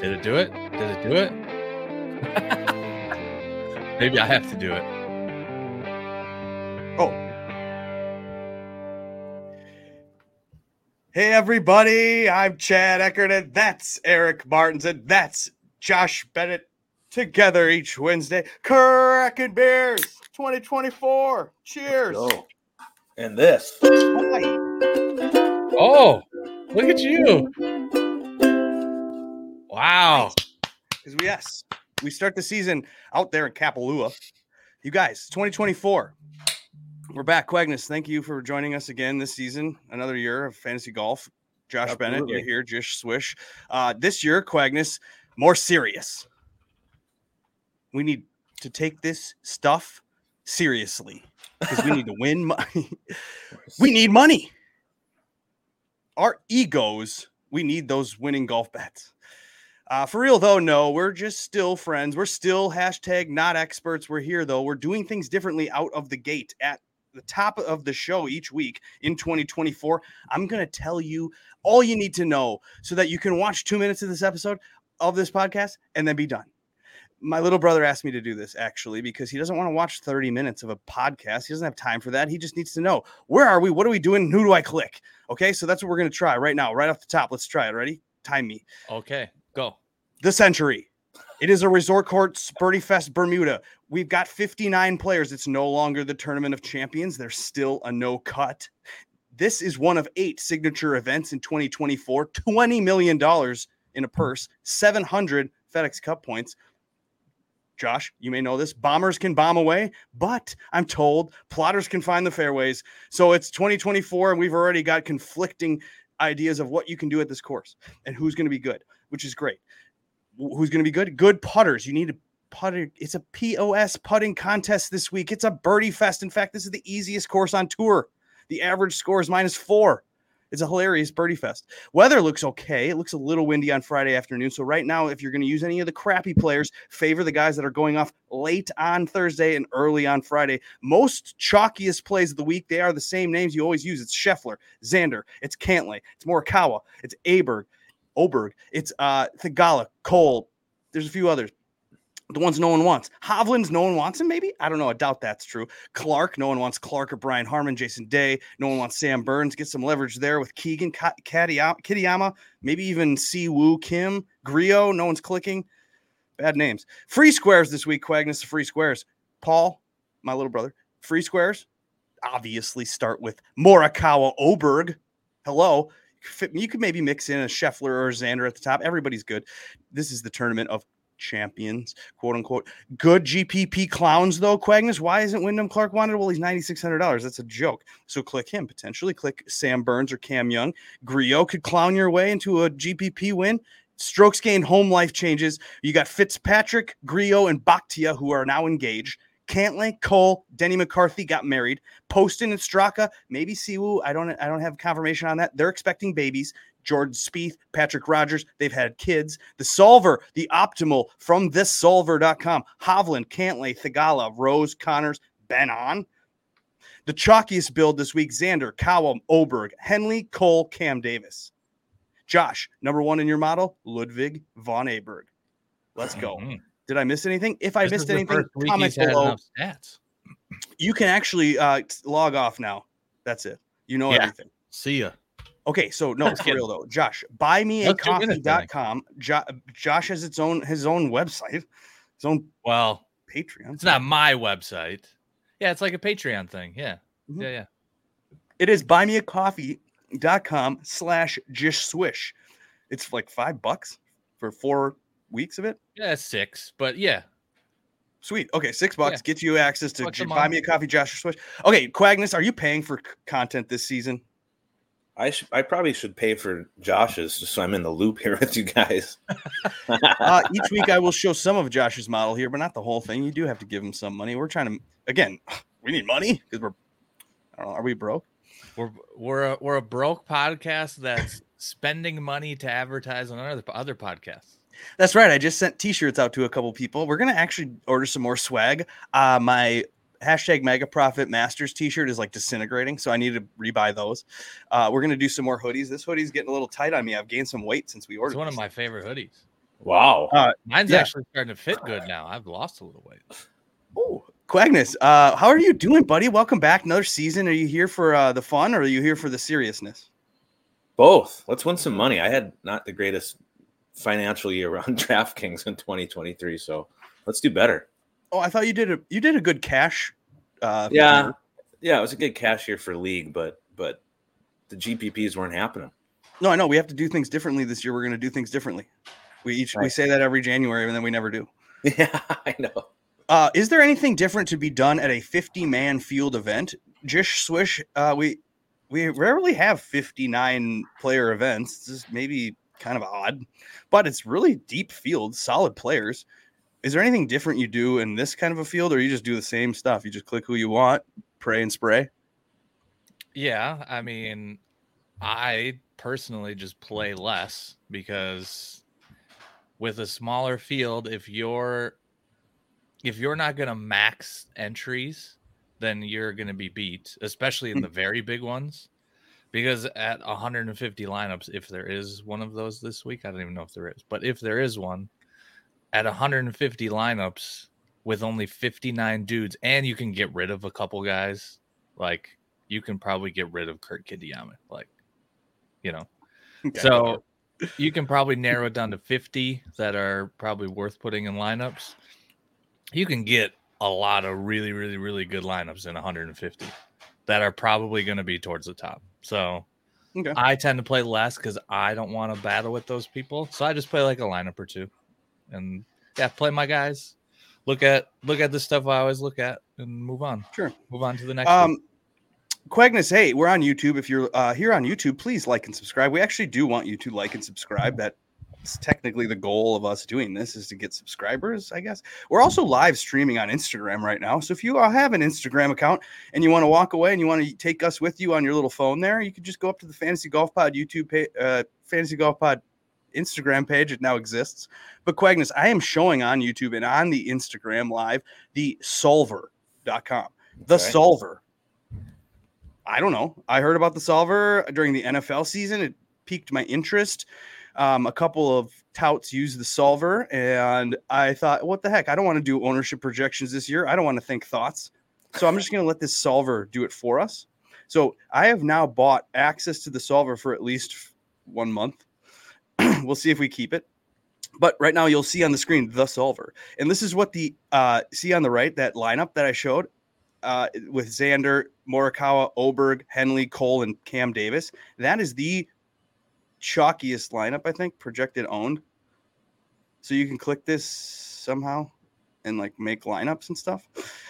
Did it do it? Did it do it? Maybe I have to do it. Oh. Hey, everybody. I'm Chad Eckert, and that's Eric Martens, and that's Josh Bennett together each Wednesday. Cracking Bears 2024. Cheers. Go. And this. Hi. Oh, look at you. Wow. Because we, yes, we start the season out there in Kapalua. You guys, 2024. We're back. Quagnus, thank you for joining us again this season. Another year of fantasy golf. Josh Bennett, you're here. Jish Swish. Uh, this year, Quagnus, more serious. We need to take this stuff seriously because we need to win money. we need money. Our egos, we need those winning golf bets. Uh, for real though, no, we're just still friends. We're still hashtag not experts. We're here though. We're doing things differently out of the gate at the top of the show each week in 2024. I'm going to tell you all you need to know so that you can watch two minutes of this episode of this podcast and then be done. My little brother asked me to do this actually because he doesn't want to watch 30 minutes of a podcast. He doesn't have time for that. He just needs to know where are we? What are we doing? Who do I click? Okay, so that's what we're going to try right now, right off the top. Let's try it. Ready? Time me Okay, go. The Sentry. It is a resort courts Birdie Fest Bermuda. We've got 59 players. It's no longer the Tournament of Champions. There's still a no cut. This is one of eight signature events in 2024. $20 million in a purse, 700 FedEx Cup points. Josh, you may know this. Bombers can bomb away, but I'm told plotters can find the fairways. So it's 2024, and we've already got conflicting ideas of what you can do at this course and who's going to be good, which is great who's going to be good? Good putters. You need a putter. It's a POS putting contest this week. It's a birdie fest. In fact, this is the easiest course on tour. The average score is minus four. It's a hilarious birdie fest. Weather looks okay. It looks a little windy on Friday afternoon. So right now, if you're going to use any of the crappy players, favor the guys that are going off late on Thursday and early on Friday. Most chalkiest plays of the week, they are the same names you always use. It's Scheffler, Xander, it's Cantlay, it's Morikawa, it's Aberg, Oberg, it's uh Theegala, Cole. There's a few others. The ones no one wants. Hovland's no one wants him, maybe? I don't know. I doubt that's true. Clark, no one wants Clark or Brian Harman, Jason Day. No one wants Sam Burns. Get some leverage there with Keegan, Kitayama, maybe even Si Woo Kim, Grillo. No one's clicking. Bad names. Free squares this week, Quagnus. Free squares. Paul, my little brother. Free squares. Obviously, start with Morikawa Oberg. Hello. You could maybe mix in a Scheffler or a Xander at the top. Everybody's good. This is the tournament of champions, quote unquote. Good GPP clowns, though, Quagnus. Why isn't Wyndham Clark wanted? Well, he's $9,600. That's a joke. So click him potentially. Click Sam Burns or Cam Young. Grillo could clown your way into a GPP win. Strokes gained home life changes. You got Fitzpatrick, Grillo, and Bhatia, who are now engaged. Cantlay, Cole, Denny McCarthy got married. Poston and Straka, maybe Siwoo. I don't I don't have confirmation on that. They're expecting babies. Jordan Spieth, Patrick Rodgers, they've had kids. The solver, the optimal from thissolver.com. Hovland, Cantlay, Theegala, Rose, Conners, Ben An. The chalkiest build this week Xander, Cowell, Oberg, Henley, Cole, Cam Davis. Josh, number one in your model, Ludwig von Aberg. Let's go. Mhm. Did I miss anything? If I This missed anything, first comment below. stats. You can actually uh, log off now. That's it. You know Yeah. everything. See ya. Okay, so no, for real though, Josh, Let's do anything. buymeacoffee.com. Jo- Josh has its own his own website, his own Well, Patreon. it's not my website. Yeah, it's like a Patreon thing. Yeah. Mhm. Yeah, yeah. It is buymeacoffee.com slash jish swish. It's like five bucks for four weeks of it. Yeah, six, but yeah. Sweet. Okay, six bucks Yeah. gets you access to Bucks a J- month. buy me a coffee, Josh or Swish. Okay, Quagnus, are you paying for c- content this season? I should I probably should pay for Josh's just so I'm in the loop here with you guys. Uh, each week I will show some of Josh's model here, but not the whole thing. You do have to give him some money. We're trying to again, we need money because we're I don't know, are we broke? We're we're a, we're a broke podcast that's spending money to advertise on other other podcasts. That's right. I just sent t-shirts out to a couple people. We're gonna actually order some more swag. Uh my hashtag mega profit masters t-shirt is like disintegrating, so I need to rebuy those. Uh we're gonna do some more hoodies. This hoodie's getting a little tight on me. I've gained some weight since we ordered. It's one of my favorite hoodies. Wow. Uh, Mine's Yeah. actually starting to fit good now. I've lost a little weight. Oh, Quagnus, uh, how are you doing, buddy? Welcome back. Another season. Are you here for uh, the fun or are you here for the seriousness? Both. Let's win some money. I had not the greatest financial year on DraftKings in 2023, so let's do better. Oh, I thought you did a you did a good cash. Uh, Yeah. Yeah, it was a good cash year for league, but but the GPPs weren't happening. No, I know we have to do things differently this year. We're going to do things differently. We each we say that every January and then we never do. Yeah, I know. Uh, is there anything different to be done at a 50 man field event? Jish Swish, uh, we we rarely have 59 player events. This is maybe kind of odd, but it's really deep field, solid players. Is there anything different you do in this kind of a field, or you just do the same stuff? You just click who you want, pray and spray. Yeah, I mean, I personally just play less because with a smaller field, if you're if you're not going to max entries, then you're going to be beat, especially in Hmm. the very big ones. Because at 150 lineups, if there is one of those this week, I don't even know if there is, but if there is one, at 150 lineups with only 59 dudes, and you can get rid of a couple guys, like you can probably get rid of Kurt Kitayama. Like, you know, Okay. so you can probably narrow it down to 50 that are probably worth putting in lineups. You can get a lot of really, really, really good lineups in 150 that are probably going to be towards the top. So Okay. I tend to play less because I don't want to battle with those people. So I just play like a lineup or two, and yeah, play my guys. Look at look at the stuff I always look at and move on. Sure. Move on to the next. Um, Quagnus, hey, we're on YouTube. If you're uh, here on YouTube, please like and subscribe. We actually do want you to like and subscribe. That's technically the goal of us doing this is to get subscribers. I guess we're also live streaming on Instagram right now. So if you have an Instagram account and you want to walk away and you want to take us with you on your little phone there, you could just go up to the Fantasy Golf Pod YouTube page, uh, Fantasy Golf Pod Instagram page. It now exists. But Quagnus, I am showing on YouTube and on the Instagram live the solver.com. The Okay. solver. I don't know. I heard about the solver during the NFL season. It piqued my interest. Um, a couple of touts used the solver, and I thought, what the heck? I don't want to do ownership projections this year. I don't want to think thoughts. So I'm just going to let this solver do it for us. So I have now bought access to the solver for at least one month. we'll see if we keep it. But right now, you'll see on the screen the solver, and this is what the uh, see on the right that lineup that I showed uh, with Xander, Morikawa, Oberg, Henley, Cole, and Cam Davis. That is the chalkiest lineup, I think, projected owned. So you can click this somehow and like make lineups and stuff.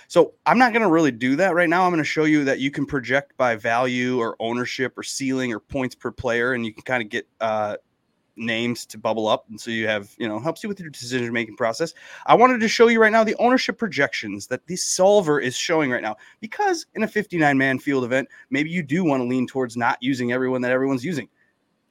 So I'm not going to really do that right now. I'm going to show you that you can project by value or ownership or ceiling or points per player, and you can kind of get uh, names to bubble up, and so you have you know helps you with your decision making process. I wanted to show you right now the ownership projections that the solver is showing right now because in a 59 man field event, maybe you do want to lean towards not using everyone that everyone's using.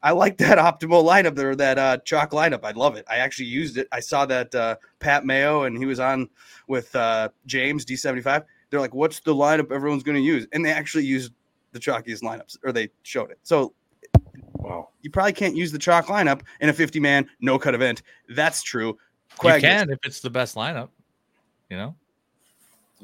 I like that optimal lineup there, that uh, chalk lineup. I love it. I actually used it. I saw that uh, Pat Mayo and he was on with uh, James D75. They're like, "What's the lineup everyone's going to use?" And they actually used the chalkiest lineups, or they showed it. So Wow. you probably can't use the chalk lineup in a 50 man no cut event. That's true. you can if it's the best lineup. You know,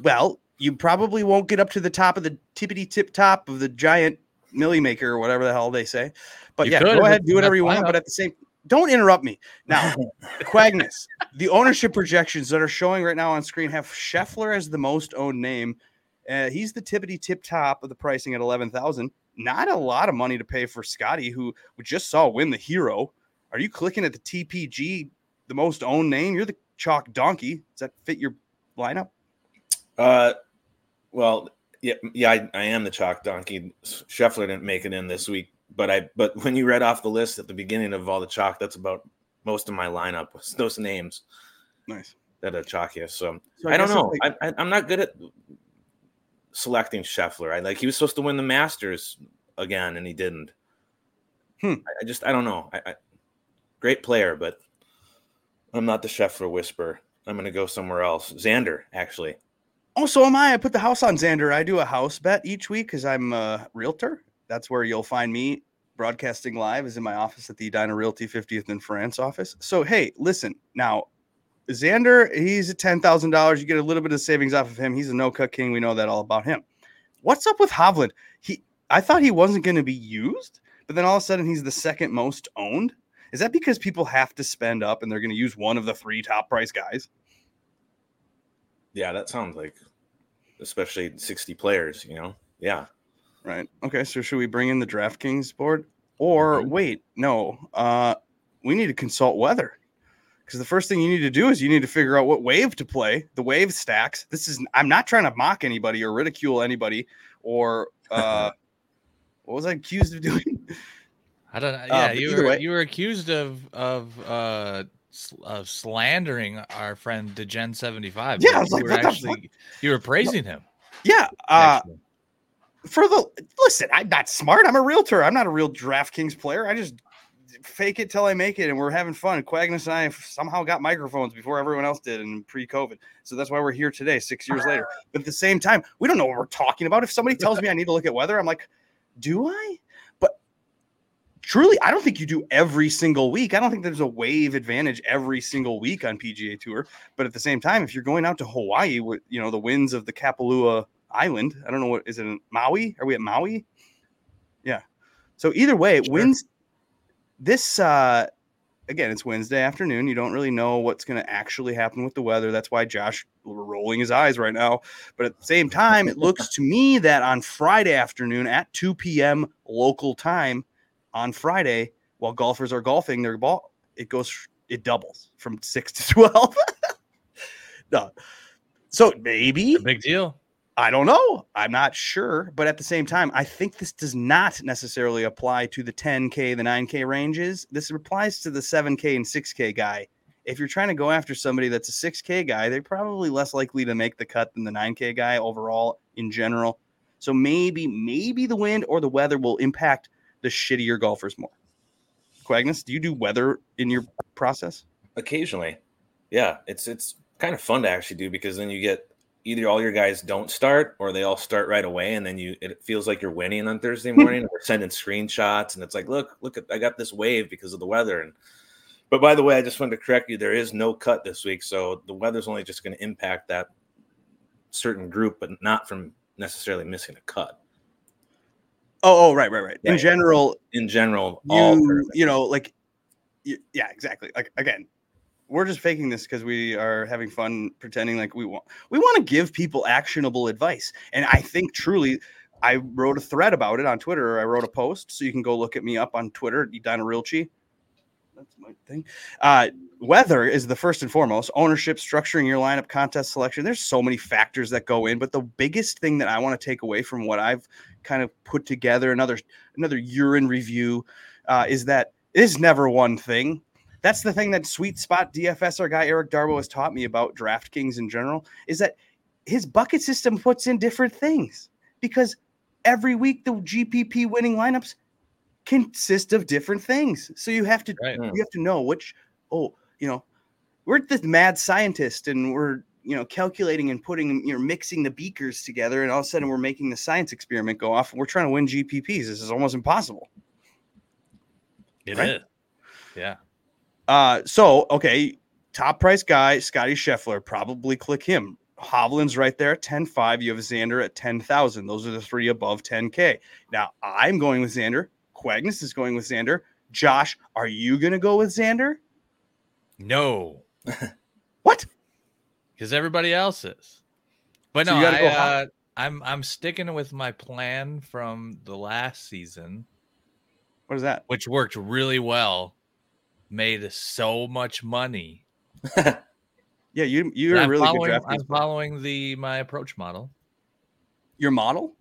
Well, you probably won't get up to the top of the tippity tip top of the giant millie maker or whatever the hell they say. But You yeah, could go ahead, do whatever you want. lineup. But at the same, don't interrupt me now. Quagnus, the ownership projections that are showing right now on screen have Scheffler as the most owned name. Uh, he's the tippity tip top of the pricing at eleven thousand. Not a lot of money to pay for Scotty, who we just saw win the hero. Are you clicking at the TPG, the most owned name? You're the chalk donkey. Does that fit your lineup? Uh, well, yeah, yeah, I, I am the chalk donkey. Scheffler didn't make it in this week, but I but when you read off the list at the beginning of all the chalk, that's about most of my lineup was those names Nice. that are chalkiest. So, So I, don't know. like- I, I, I'm not good at selecting Scheffler. I like he was supposed to win the Masters again, and he didn't. Hmm. I, just I don't know. I, I great player, but I'm not the Scheffler whisper. I'm to go somewhere else. Xander, actually. Oh, so am I. I put the house on Xander. I do a house bet each week because I'm a realtor. That's where you'll find me broadcasting live, is in my office at the Edina Realty 50th in France office. So, hey, listen, now, Xander, he's at $10,000. You get a little bit of savings off of him. He's a no cut king. We know that all about him. What's up with Hovland? He, I thought he wasn't going to be used, but then all of a sudden he's the second most owned. Is that because people have to spend up and they're going to use one of the three top price guys? Yeah, that sounds like, especially 60 players, you know? Yeah. Right. Okay. So should we bring in the DraftKings board? Or Mhm. wait, no. Uh we need to consult weather. Because the first thing you need to do is you need to figure out what wave to play, the wave stacks. This is I'm not trying to mock anybody or ridicule anybody or uh what was I accused of doing? I don't know. Yeah, but you were way- you were accused of of uh of slandering our friend Degen seventy five. Yeah, I was you like, were what the fuck? actually you were praising him. yeah. Uh for the listen, I'm not smart. I'm a realtor. I'm not a real DraftKings player. I just fake it till I make it, and we're having fun. Quagnus and I somehow got microphones before everyone else did in pre-COVID, so that's why we're here today, six years later. But at the same time, we don't know what we're talking about. If somebody tells me I need to look at weather, I'm like, do I? But truly, I don't think you do every single week. I don't think there's a wave advantage every single week on PGA Tour. But at the same time, if you're going out to Hawaii with you know the winds of the Kapalua Island, I don't know what is it in Maui? Are we at Maui? Yeah. So either way, Sure. winds. This uh again, it's Wednesday afternoon. You don't really know what's going to actually happen with the weather. That's why Josh rolling his eyes right now. But at the same time, it looks to me that on Friday afternoon at 2 p.m. local time on Friday, while golfers are golfing their ball, it goes it doubles from six to twelve. no. So maybe Big deal. I don't know. I'm not sure. But at the same time, I think this does not necessarily apply to the 10K, the 9K ranges. This applies to the 7K and 6K guy. If you're trying to go after somebody that's a 6K guy, they're probably less likely to make the cut than the 9K guy overall in general. So maybe, maybe the wind or the weather will impact the shittier golfers more. Quagnus, do you do weather in your process? Occasionally. Yeah. It's, it's kind of fun to actually do because then you get either all your guys don't start or they all start right away. And then you, it feels like you're winning on Thursday hmm. morning or sending screenshots. And it's like, look, look at, I got this wave because of the weather. And, but by the way, I just wanted to correct you. There is no cut this week. So the weather's only just going to impact that certain group, but not from necessarily missing a cut. Oh, oh, right, right, right. In Right. general, In general, all you you know like yeah exactly like again we're just faking this because we are having fun pretending like we want we want to give people actionable advice and i think truly i wrote a thread about it on twitter i wrote a post so you can go look at me up on twitter Edina Realchi. that's my thing uh weather is the first and foremost ownership structuring your lineup contest selection there's so many factors that go in but the biggest thing that i want to take away from what i've kind of put together another another urine review uh, is that it is never one thing. That's the thing that sweet spot DFS our guy Eric Darbo has taught me about DraftKings in general is that his bucket system puts in different things because every week the GPP winning lineups consist of different things. So you have to Right. You have to know which oh you know we're the mad scientist and we're you know calculating and putting you know mixing the beakers together and all of a sudden we're making the science experiment go off and we're trying to win GPPs. This is almost impossible. It is. Right? Yeah. Uh, so okay, top price guy, Scotty Scheffler, probably click him. Hovland's right there at 10.5. You have Xander at 10,000. Those are the three above 10K. Now I'm going with Xander. Quagnus is going with Xander. Josh, are you going to go with Xander? No, What? because everybody else is. But So no, I, uh, I'm I'm sticking with my plan from the last season, What is that? which worked really well. Made so much money. Yeah, you you're a really following, good I'm DraftKings. following the my approach model. Your model?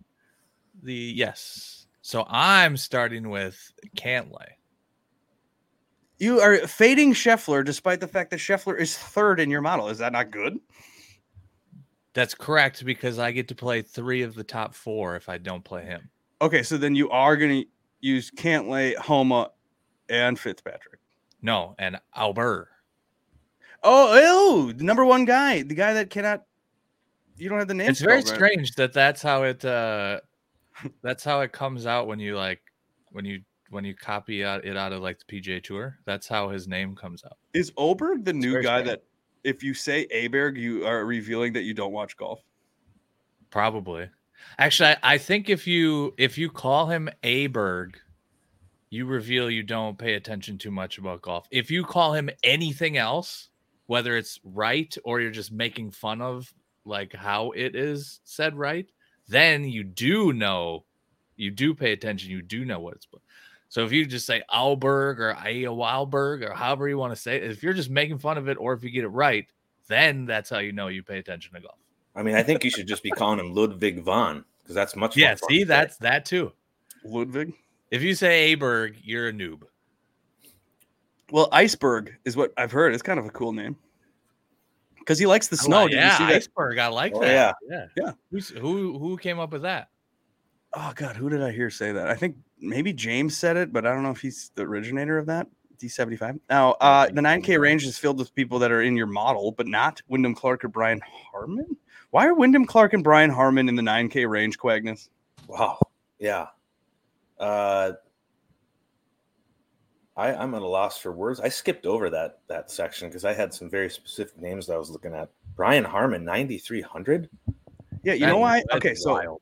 The yes. So I'm starting with Cantlay. You are fading Scheffler despite the fact that Scheffler is third in your model. Is that not good? That's correct because I get to play three of the top four if I don't play him. Okay, so then you are going to use Cantlay, Homa, and Fitzpatrick. No, and Albert. Oh, oh, the number one guy, the guy that cannot. You don't have the name. It's very right. strange that that's how it uh that's how it comes out when you like when you when you copy out it out of like the PGA Tour. That's how his name comes out. Is Oberg the new guy strange. that if you say Aberg, you are revealing that you don't watch golf? Probably. Actually, I, I think if you if you call him Aberg, you reveal you don't pay attention too much about golf. If you call him anything else, whether it's right or you're just making fun of like how it is said right, then you do know, you do pay attention. You do know what it's. So if you just say Alberg or Wildberg or however you want to say it, if you're just making fun of it or if you get it right, then that's how you know you pay attention to golf. I mean, I think you should just be calling him Ludwig von because that's much. Yeah, fun see, that's that too. Ludwig? If you say Aberg, you're a noob. Well, Iceberg is what I've heard. It's kind of a cool name. Because he likes the I snow. like- Did yeah, you see that? iceberg. I like Oh, that. yeah. yeah, Yeah. Who's, who who came up with that? Oh god, who did I hear say that? I think maybe James said it, but I don't know if he's the originator of that. D75. Now, uh, the 9K range is filled with people that are in your model, but not Wyndham Clark or Brian Harman. Why are Wyndham Clark and Brian Harman in the 9K range, Quagnus? Wow. Yeah. Uh, I, I'm at a loss for words. I skipped over that that section because I had some very specific names that I was looking at. Brian Harman, 9,300. Yeah, you That- know why? Okay, so wild.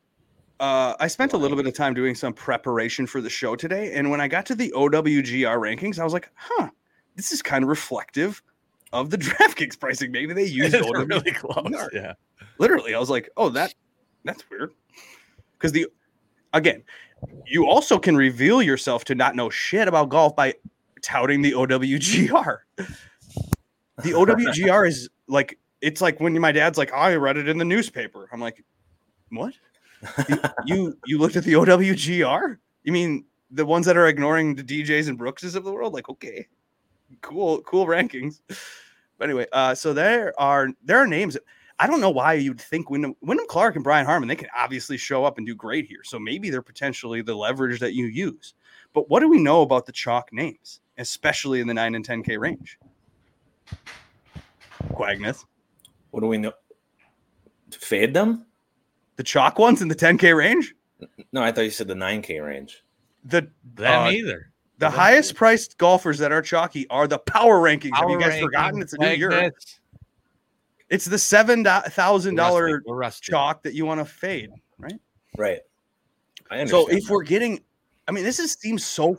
uh, I spent a little bit of time doing some preparation for the show today, and when I got to the OWGR rankings, I was like, "Huh, this is kind of reflective of the DraftKings pricing. Maybe they use It's OWGR." really close. Yard. Yeah. literally i was like oh that that's weird because the again you also can reveal yourself to not know shit about golf by touting the owgr the owgr is like it's like when my dad's like i read it in the newspaper. I'm like what? You you, you looked at the owgr you mean the ones that are ignoring the djs and brookses of the world? Like okay. Cool cool rankings. But anyway uh so there are there are names I don't know why you'd think Wyndham, Wyndham Clark and Brian Harman, they can obviously show up and do great here. So maybe they're potentially the leverage that you use. But what do we know about the chalk names, especially in the 9 and 10K range? Quagness. What do we know? To fade them? The chalk ones in the 10K range? No, I thought you said the 9K range. The Them Uh, either. the highest priced golfers that are chalky are the power rankings. Have you Power guys forgotten? It's a new year. magnets. It's the seven thousand We're dollar rusty, we're rusty. chalk that you want to fade. Right. I understand. So if that. we're getting, I mean, this is seems so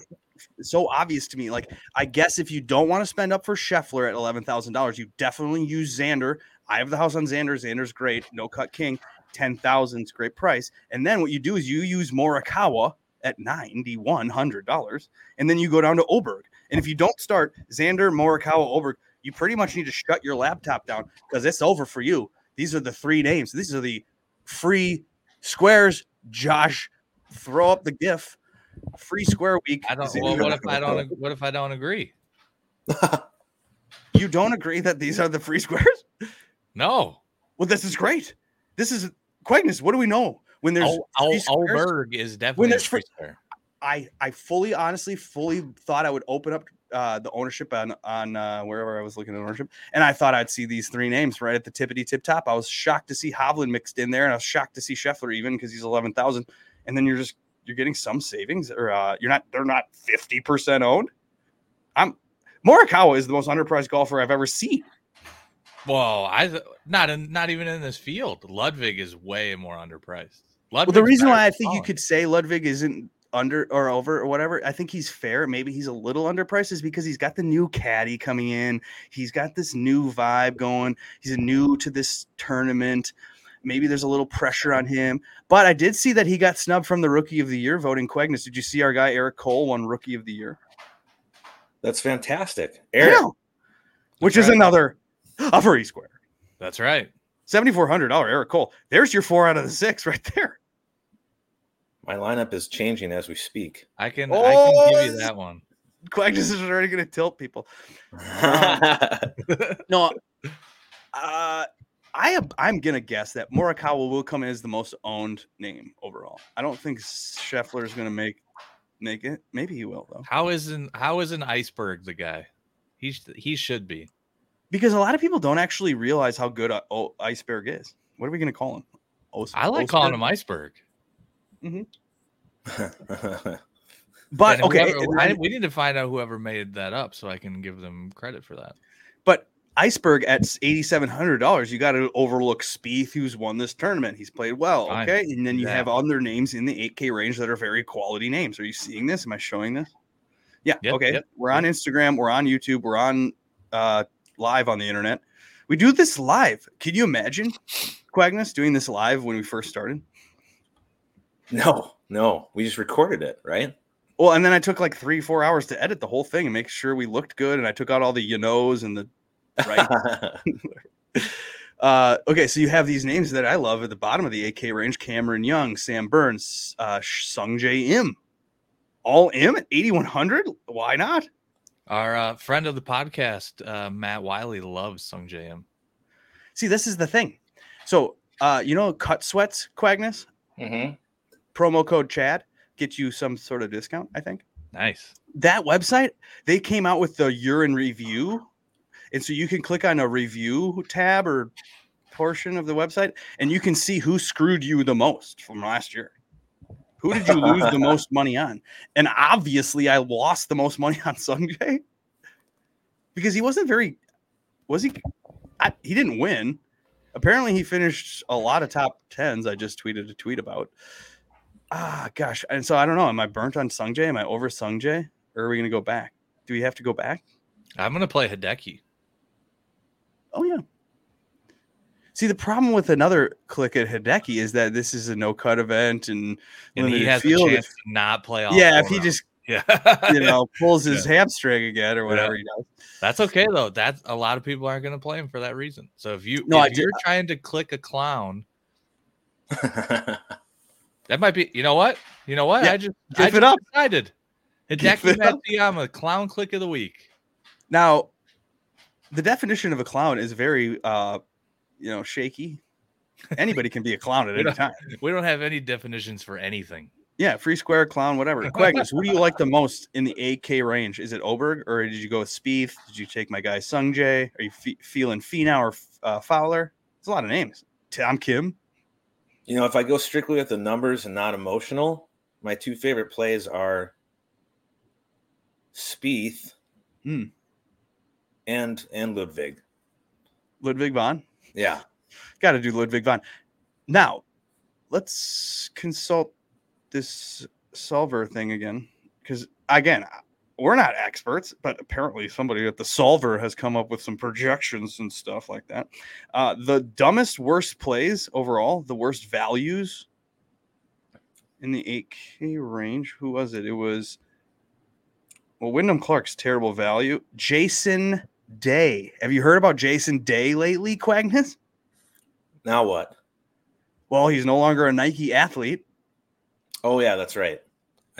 so obvious to me. Like, I guess if you don't want to spend up for Scheffler at eleven thousand dollars, you definitely use Xander. I have the house on Xander. Xander's great. No cut king. Ten thousand is great price. And then what you do is you use Morikawa at ninety one hundred dollars, and then you go down to Oberg. And if you don't start Xander, Morikawa, Oberg, you pretty much need to shut your laptop down because it's over for you. These are the three names. These are the free squares. Josh, throw up the GIF. Free square week. I don't. Xander. Well, what if I don't? ag- What if I don't agree? you don't agree that these are the free squares? No. Well, this is great. This is Quagness. What do we know when there's Al, Al. Alberg is definitely a there's free free- square. I I fully, honestly, fully thought I would open up uh, the ownership on on uh, wherever I was looking at ownership, and I thought I'd see these three names right at the tippity tip top. I was shocked to see Hovland mixed in there, and I was shocked to see Scheffler even because he's eleven thousand. And then you're just you're getting some savings, or uh, you're not. They're not fifty percent owned. I'm Morikawa is the most underpriced golfer I've ever seen. Well, I not in, not even in this field. Ludwig is way more underpriced. Well, the reason why I think you could say Ludwig isn't under or over or whatever, I think he's fair. Maybe he's a little underpriced is because he's got the new caddy coming in. He's got this new vibe going. He's new to this tournament. Maybe there's a little pressure on him. But I did see that he got snubbed from the rookie of the year voting Quagness. Did you see our guy Eric Cole won rookie of the year? That's fantastic. Eric. Which is right. another a E square. That's right. $7,400 Eric Cole. There's your four out of the six right there. My lineup is changing as we speak. I can I can give Oh, you that one. Quagness is already going to tilt people. No, uh, I am, I'm gonna guess that Morikawa will come in as the most owned name overall. I don't think Scheffler is gonna make make it. Maybe he will though, How is an how is an iceberg the guy? He sh- he should be. because a lot of people don't actually realize how good uh, oh, Iceberg is. What are we gonna call him? Os- I like calling him iceberg. But And okay, whoever- I- we need to find out whoever made that up so I can give them credit for that. but Iceberg at eighty seven hundred dollars, you got to overlook Spieth, who's won this tournament. He's played well, Fine. okay, and then you Yeah. have other names in the eight K range that are very quality names. Are you seeing this? Am I showing this? Yeah. Yep, okay. yep, we're on Instagram. We're on YouTube. We're on uh, live on the internet. We do this live. Can you imagine Quagnus doing this live when we first started? No, no, we just recorded it, right? Well, and then I took like three, four hours to edit the whole thing and make sure we looked good. And I took out all the you knows and the right. uh, okay, so you have these names that I love at the bottom of the AK range: Cameron Young, Sam Burns, uh, Sung J M. All M at eighty one hundred. Why not? Our uh, friend of the podcast, uh, Matt Wiley, loves Sung JM. See, this is the thing. So, uh, you know, cut sweats, Quagnus Mhm. Promo code Chad gets you some sort of discount. I think. Nice. that website they came out with the urine review and so you can click on a review tab or portion of the website and you can see who screwed you the most from last year who did you lose the most money on and obviously i lost the most money on Sungjae because he wasn't very was he I, he didn't win apparently he finished a lot of top 10s i just tweeted a tweet about ah gosh and so i don't know am i burnt on Sungjae am i over Sungjae or are we going to go back? Do we have to go back? I'm gonna play Hideki. Oh yeah. See, the problem with another click at Hideki is that this is a no cut event and, And he has field. a chance to not play all yeah, if he just yeah, you know pulls his hamstring again or whatever he does. That's okay though. That's a lot of people aren't going to play him for that reason. So if you No, if I you're trying to click a clown, that might be. You know what? You know what? Yeah, I just give I it just up. decided. Hideki. Matsuyama, clown click of the week. Now, the definition of a clown is very uh you know shaky. Anybody can be a clown at any time. We don't have any definitions for anything. Yeah, free square clown, whatever. Quagnus, who do you like the most in the 8K range? Is it Oberg or did you go with Spieth? Did you take my guy Sung Jae? Are you fe- feeling Finau or uh, Fowler? There's a lot of names. Tom Kim. You know, if I go strictly with the numbers and not emotional, my two favorite plays are Spieth Hmm. and and Ludwig. Ludwig von. Yeah. Got to do Ludwig von. Now, let's consult this solver thing again. Because, again, we're not experts, but apparently somebody at the solver has come up with some projections and stuff like that. Uh, the dumbest, worst plays overall, the worst values in the 8K range. Who was it? It was, well, Wyndham Clark's terrible value. Jason Day. Have you heard about Jason Day lately, Quagnus? Now what? Well, he's no longer a Nike athlete, Oh yeah, that's right.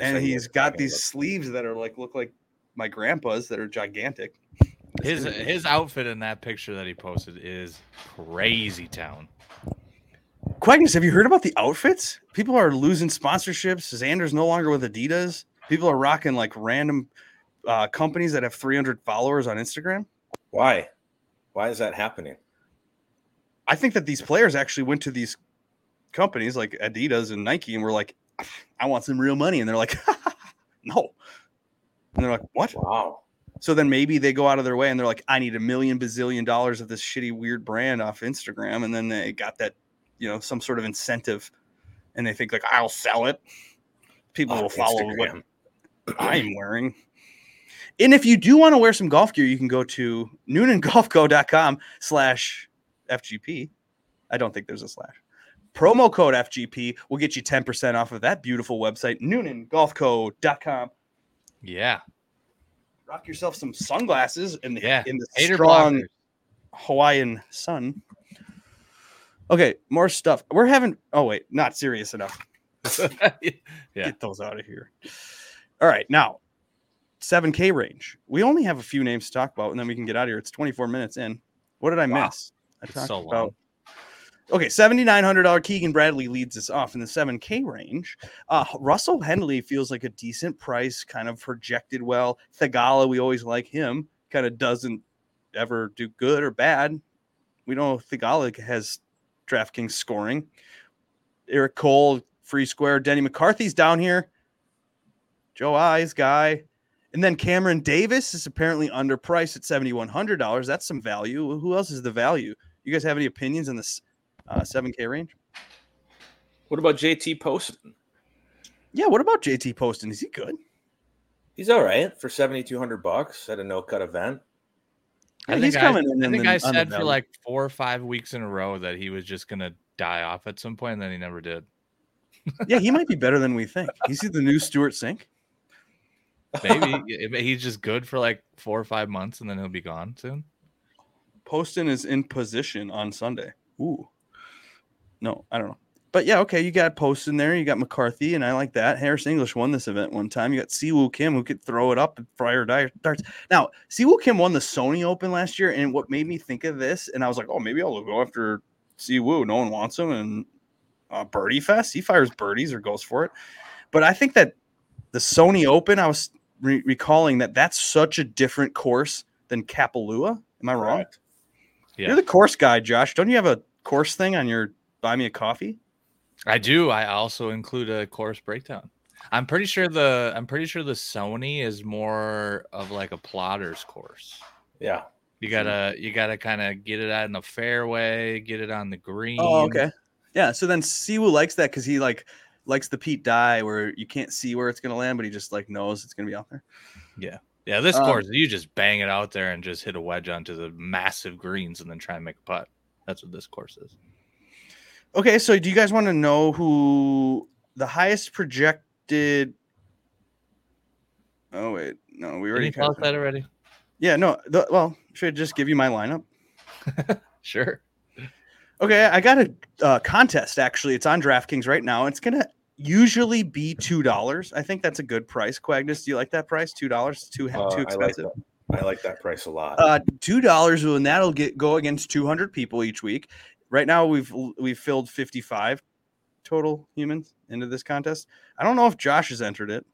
That's and he's got talking these about- sleeves that are like look like my grandpa's that are gigantic. His his outfit in that picture that he posted is crazy town. Quagnus, have you heard about the outfits? People are losing sponsorships. Xander's no longer with Adidas. People are rocking like random uh, companies that have 300 followers on Instagram. Why? Why is that happening? I think that these players actually went to these companies like Adidas and Nike and were like, I want some real money. And they're like, no. And they're like, what? Wow. So then maybe they go out of their way and they're like, I need a million bazillion dollars of this shitty weird brand off Instagram. And then they got that, you know, some sort of incentive and they think like I'll sell it. People will Off follow what I'm wearing. And if you do want to wear some golf gear, you can go to noonangolfco.com slash FGP. I don't think there's a slash. Promo code FGP will get you 10% off of that beautiful website, noonangolfco.com. Yeah, Rock yourself some sunglasses in the yeah. in the Hater strong Hawaiian sun. Okay, more stuff. We're having oh wait, not serious enough. Yeah. Get those out of here. All right, now 7K range. We only have a few names to talk about, and then we can get out of here. It's 24 minutes in. What did I Wow. miss? I It's so long. about Okay, $7,900 Keegan Bradley leads us off in the 7K range. Uh, Russell Henley feels like a decent price, kind of projected well. Theegala, we always like him, kind of doesn't ever do good or bad. We know Theegala has DraftKings scoring. Eric Cole, free square. Denny McCarthy's down here. Joe Eyes guy. And then Cameron Davis is apparently underpriced at $7,100. That's some value. Who else is the value? You guys have any opinions on this uh, 7K range? What about JT Poston? Yeah, what about JT Poston? Is he good? He's all right for seventy two hundred bucks at a no cut event. Yeah, I think he's I, coming in I think the- I said for like four or five weeks in a row that he was just gonna die off at some point, and then he never did. yeah, he might be better than we think. He's the new Stewart Cink. Maybe he's just good for like four or five months, and then he'll be gone soon. Poston is in position on Sunday. Ooh. No, I don't know. But yeah, okay, you got Post in there. You got McCarthy, and I like that. Harris English won this event one time. You got Siwoo Kim, who could throw it up and di- darts. Now, Siwoo Kim won the Sony Open last year, and what made me think of this, and I was like, oh, maybe I'll go after Siwoo. No one wants him, and uh, Birdie Fest, he fires birdies or goes for it. But I think that the Sony Open, I was re- recalling that that's such a different course than Kapalua. Am I wrong? Correct. Yeah. You're the course guy, Josh. Don't you have a course thing on your buy me a coffee? I do. I also include a course breakdown. I'm pretty sure the I'm pretty sure the Sony is more of like a plotter's course. Yeah. You gotta you gotta kind of get it out in the fairway, get it on the green. Oh, okay. Yeah. So then Siwoo likes that because he like likes the Pete Dye where you can't see where it's gonna land, but he just like knows it's gonna be out there. Yeah, Yeah, this Um, course you just bang it out there and just hit a wedge onto the massive greens and then try and make a putt. That's what this course is. Okay, so do you guys want to know who the highest projected? Oh wait, no, we already you tell us kinda- that already? Yeah, no. The, well, should I just give you my lineup? Sure. Okay, I got a uh, contest actually. It's on DraftKings right now. It's gonna usually be two dollars. I think that's a good price. Quagnus, do you like that price? Two dollars? Too Uh, too I like expensive. I like that price a lot. Uh, two dollars, and that'll get go against two hundred people each week. Right now, we've we've filled fifty five total humans into this contest. I don't know if Josh has entered it.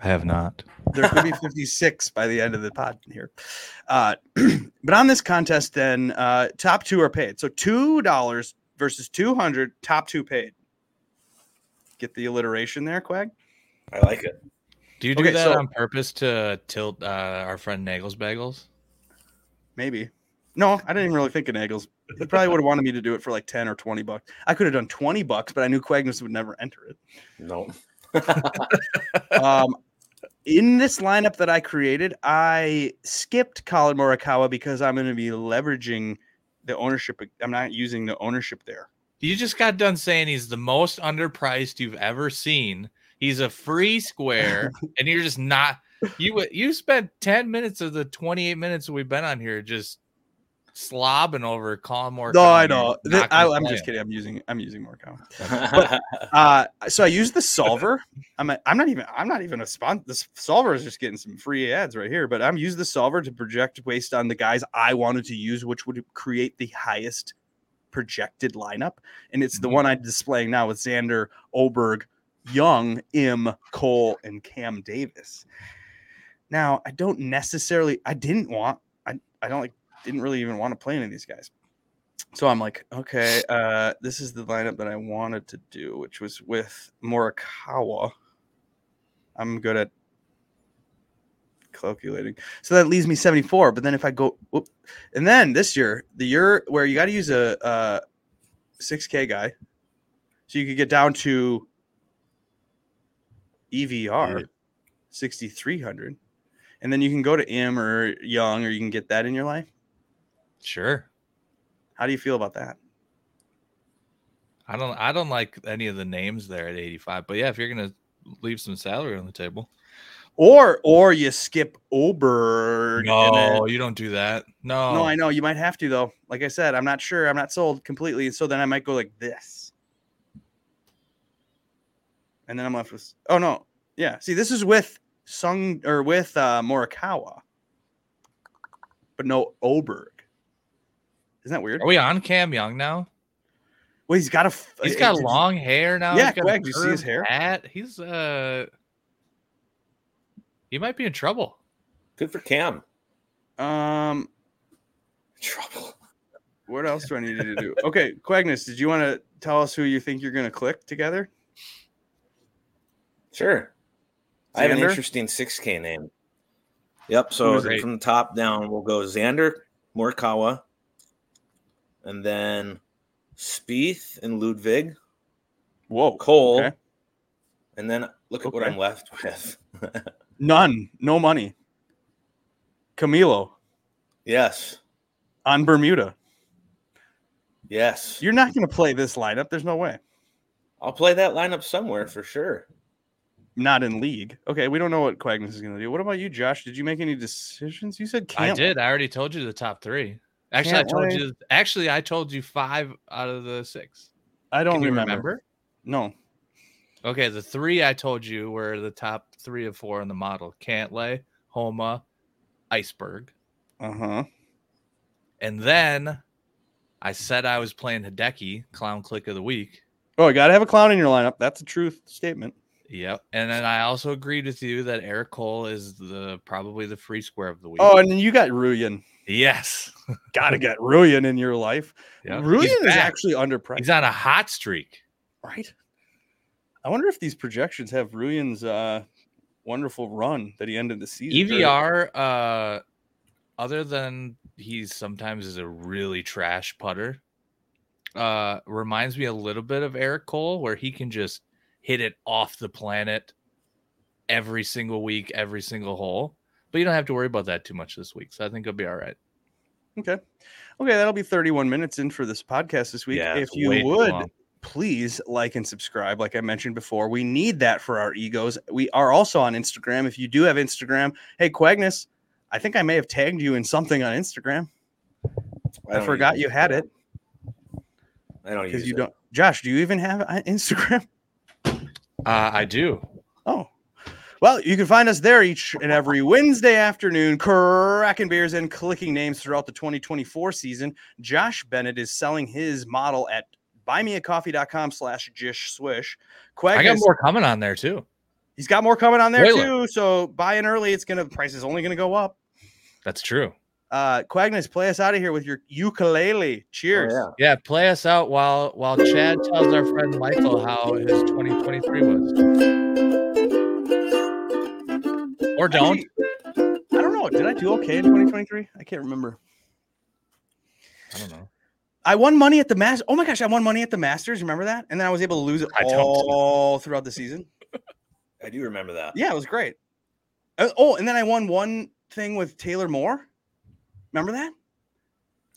I have not. There could be 56 by the end of the pod here. Uh, but on this contest, then uh, top two are paid. So two dollars versus 200, top two paid. Get the alliteration there, Quag. I like it. Do you do Okay, that so- on purpose to tilt uh, our friend Nagels Bagels? Maybe. No, I didn't even really think of Nagels. He probably would have wanted me to do it for like 10 or 20 bucks. I could have done 20 bucks, but I knew Quagnus would never enter it. No. um, in this lineup that I created, I skipped Collin Morikawa because I'm going to be leveraging the ownership. I'm not using the ownership there. You just got done saying he's the most underpriced you've ever seen. He's a free square, and you're just not. You you spent ten minutes of the twenty eight minutes that we've been on here just slobbing over Collin Moore. No, I know. Th- I, am just kidding. I'm using I'm using Morikawa. Uh, so I use the solver. I'm a, I'm not even I'm not even a sponsor. This solver is just getting some free ads right here. But I'm using the solver to project based on the guys I wanted to use, which would create the highest projected lineup. And it's the Mhm. one I'm displaying now with Xander, Oberg, Young, Im, Cole, and Cam Davis. Now I don't necessarily. I didn't want. I I don't like. Didn't really even want to play any of these guys. So I'm like, okay, uh, this is the lineup that I wanted to do, which was with Morikawa. I'm good at calculating. So that leaves me 74. But then if I go, whoop, and then this year, the year where you got to use a, a 6K guy, so you could get down to EVR 6,300. And then you can go to M or Young, or you can get that in your life. Sure. How do you feel about that? I don't. I don't like any of the names there at eighty five. But yeah, if you're gonna leave some salary on the table, Or or you skip Oberg. no, you don't do that. No, no, I know you might have to though. Like I said, I'm not sure. I'm not sold completely. So then I might go like this, and then I'm left with. Oh no, yeah. See, this is with Sung or with uh, Morikawa, but no Oberg. Isn't that weird? Are we on Cam Young now? Well, he's got a he's got it- long hair now. Yeah, He's got do you see his hair? Hat. He's uh, he might be in trouble. Good for Cam. Um, Trouble. what else do I need to do? Okay, Quagnus, did you want to tell us who you think you're going to click together? Sure. I have an interesting 6K name. Yep. So from the top down, we'll go Xander, Morikawa, and then Spieth and Ludwig, Whoa. Cole, Okay. and then look at what I'm left with. None. No money. Camilo yes. on Bermuda. Yes. You're not going to play this lineup. There's no way. I'll play that lineup somewhere for sure. Not in league. Okay, we don't know what Quagnus is going to do. What about you, Josh? Did you make any decisions? You said I did. I already told you the top three. Actually, I Can't told wait. you. Actually, I told you five out of the six. I don't remember. remember? No. Okay, the three I told you were the top three of four in the model: Cantlay, Homa, Iceberg, Uh huh. and then I said I was playing Hideki, Clown Click of the Week. Oh, I got to have a clown in your lineup. That's a truth statement. Yep, and then I also agreed with you that Eric Cole is the probably the free square of the week. Oh, and then you got Rooyen. Yes, Got to get Rooyen in your life. Yep. Rooyen is actually underpriced, he's on a hot streak. right? I wonder if these projections have Rooyen's uh, wonderful run that he ended the season. EVR, uh, other than he's sometimes is a really trash putter, uh, reminds me a little bit of Eric Cole, where he can just hit it off the planet every single week, every single hole. But you don't have to worry about that too much this week, so I think it'll be all right. Okay. Okay, that'll be 31 minutes in for this podcast this week. Yeah, if you would please like and subscribe, like I mentioned before, we need that for our egos. We are also on Instagram. If you do have Instagram, hey Quagnus, I think I may have tagged you in something on Instagram. I, don't forgot you had it I don't because use you it. don't. Josh, do you even have uh, Instagram? Uh, I do. Oh, well, you can find us there each and every Wednesday afternoon, cracking beers and clicking names throughout the 2024 season. Josh Bennett is selling his model at buymeacoffee.com slash jish swish. I got Quagnus, more coming on there too. he's got more coming on there Boiler. too. So buy in early. It's gonna price is only gonna go up. That's true. Uh Quagnus, play us out of here with your ukulele. Oh, Cheers. yeah. Yeah, play us out while while Chad tells our friend Michael how his 2023 was. Or don't. Actually, I don't know. Did I do okay in 2023? I can't remember. I don't know. I won money at the Masters. Oh my gosh, I won money at the Masters. Remember that? And then I was able to lose it I don't. all throughout the season. I do remember that. Yeah, it was great. Uh, oh, and then I won one thing with Taylor Moore. Remember that?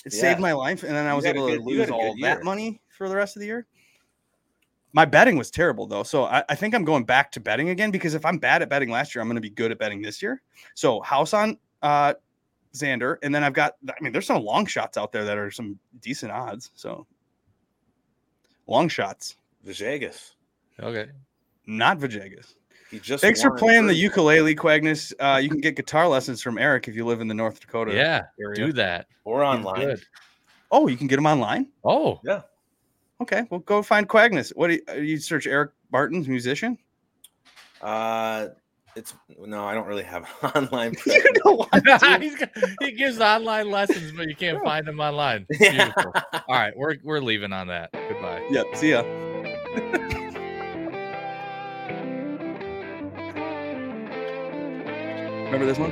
It saved my life, and then I was able to good- you lose all that money for the rest of the year. My betting was terrible though, so I, I think I'm going back to betting again because if I'm bad at betting last year, I'm going to be good at betting this year. So house on uh, Xander, and then I've got. I mean, there's some long shots out there that are some decent odds. So long shots, Vegas. Okay. not Vajegas. He just Thanks for won playing the ukulele, Quagnus. Uh, you can get guitar lessons from Eric if you live in the North Dakota Yeah, area. do that. or online. Oh, you can get them online. Oh, Yeah. Okay, well, go find Quagnus. What do you, uh, you search? Eric Martens musician. Uh, it's no, I don't really have online. you don't want to. He's got- he gives online lessons, but you can't find them online. Yeah. All right, we're we're leaving on that. Goodbye. Yep. See ya. Remember this one?